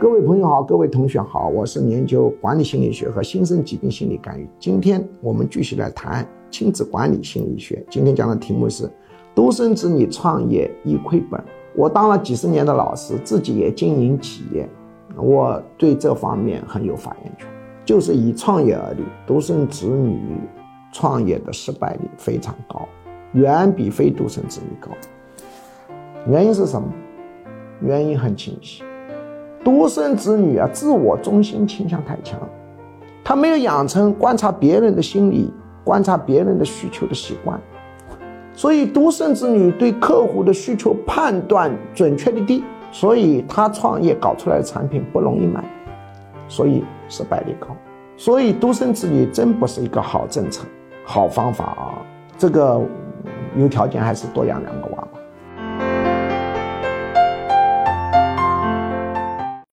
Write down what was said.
各位朋友好，各位同学好，我是研究管理心理学和新生疾病心理干预。今天我们继续来谈亲子管理心理学。今天讲的题目是独生子女创业易亏本。我当了几十年的老师，自己也经营企业，我对这方面很有发言权。就是以创业而立，独生子女创业的失败率非常高，远比非独生子女高。原因是什么？原因很清晰。独生子女啊，自我中心倾向太强，他没有养成观察别人的心理、观察别人的需求的习惯，所以独生子女对客户的需求判断准确率低，所以他创业搞出来的产品不容易卖，所以失败率高。所以独生子女真不是一个好政策、好方法啊！这个有条件还是多养两个娃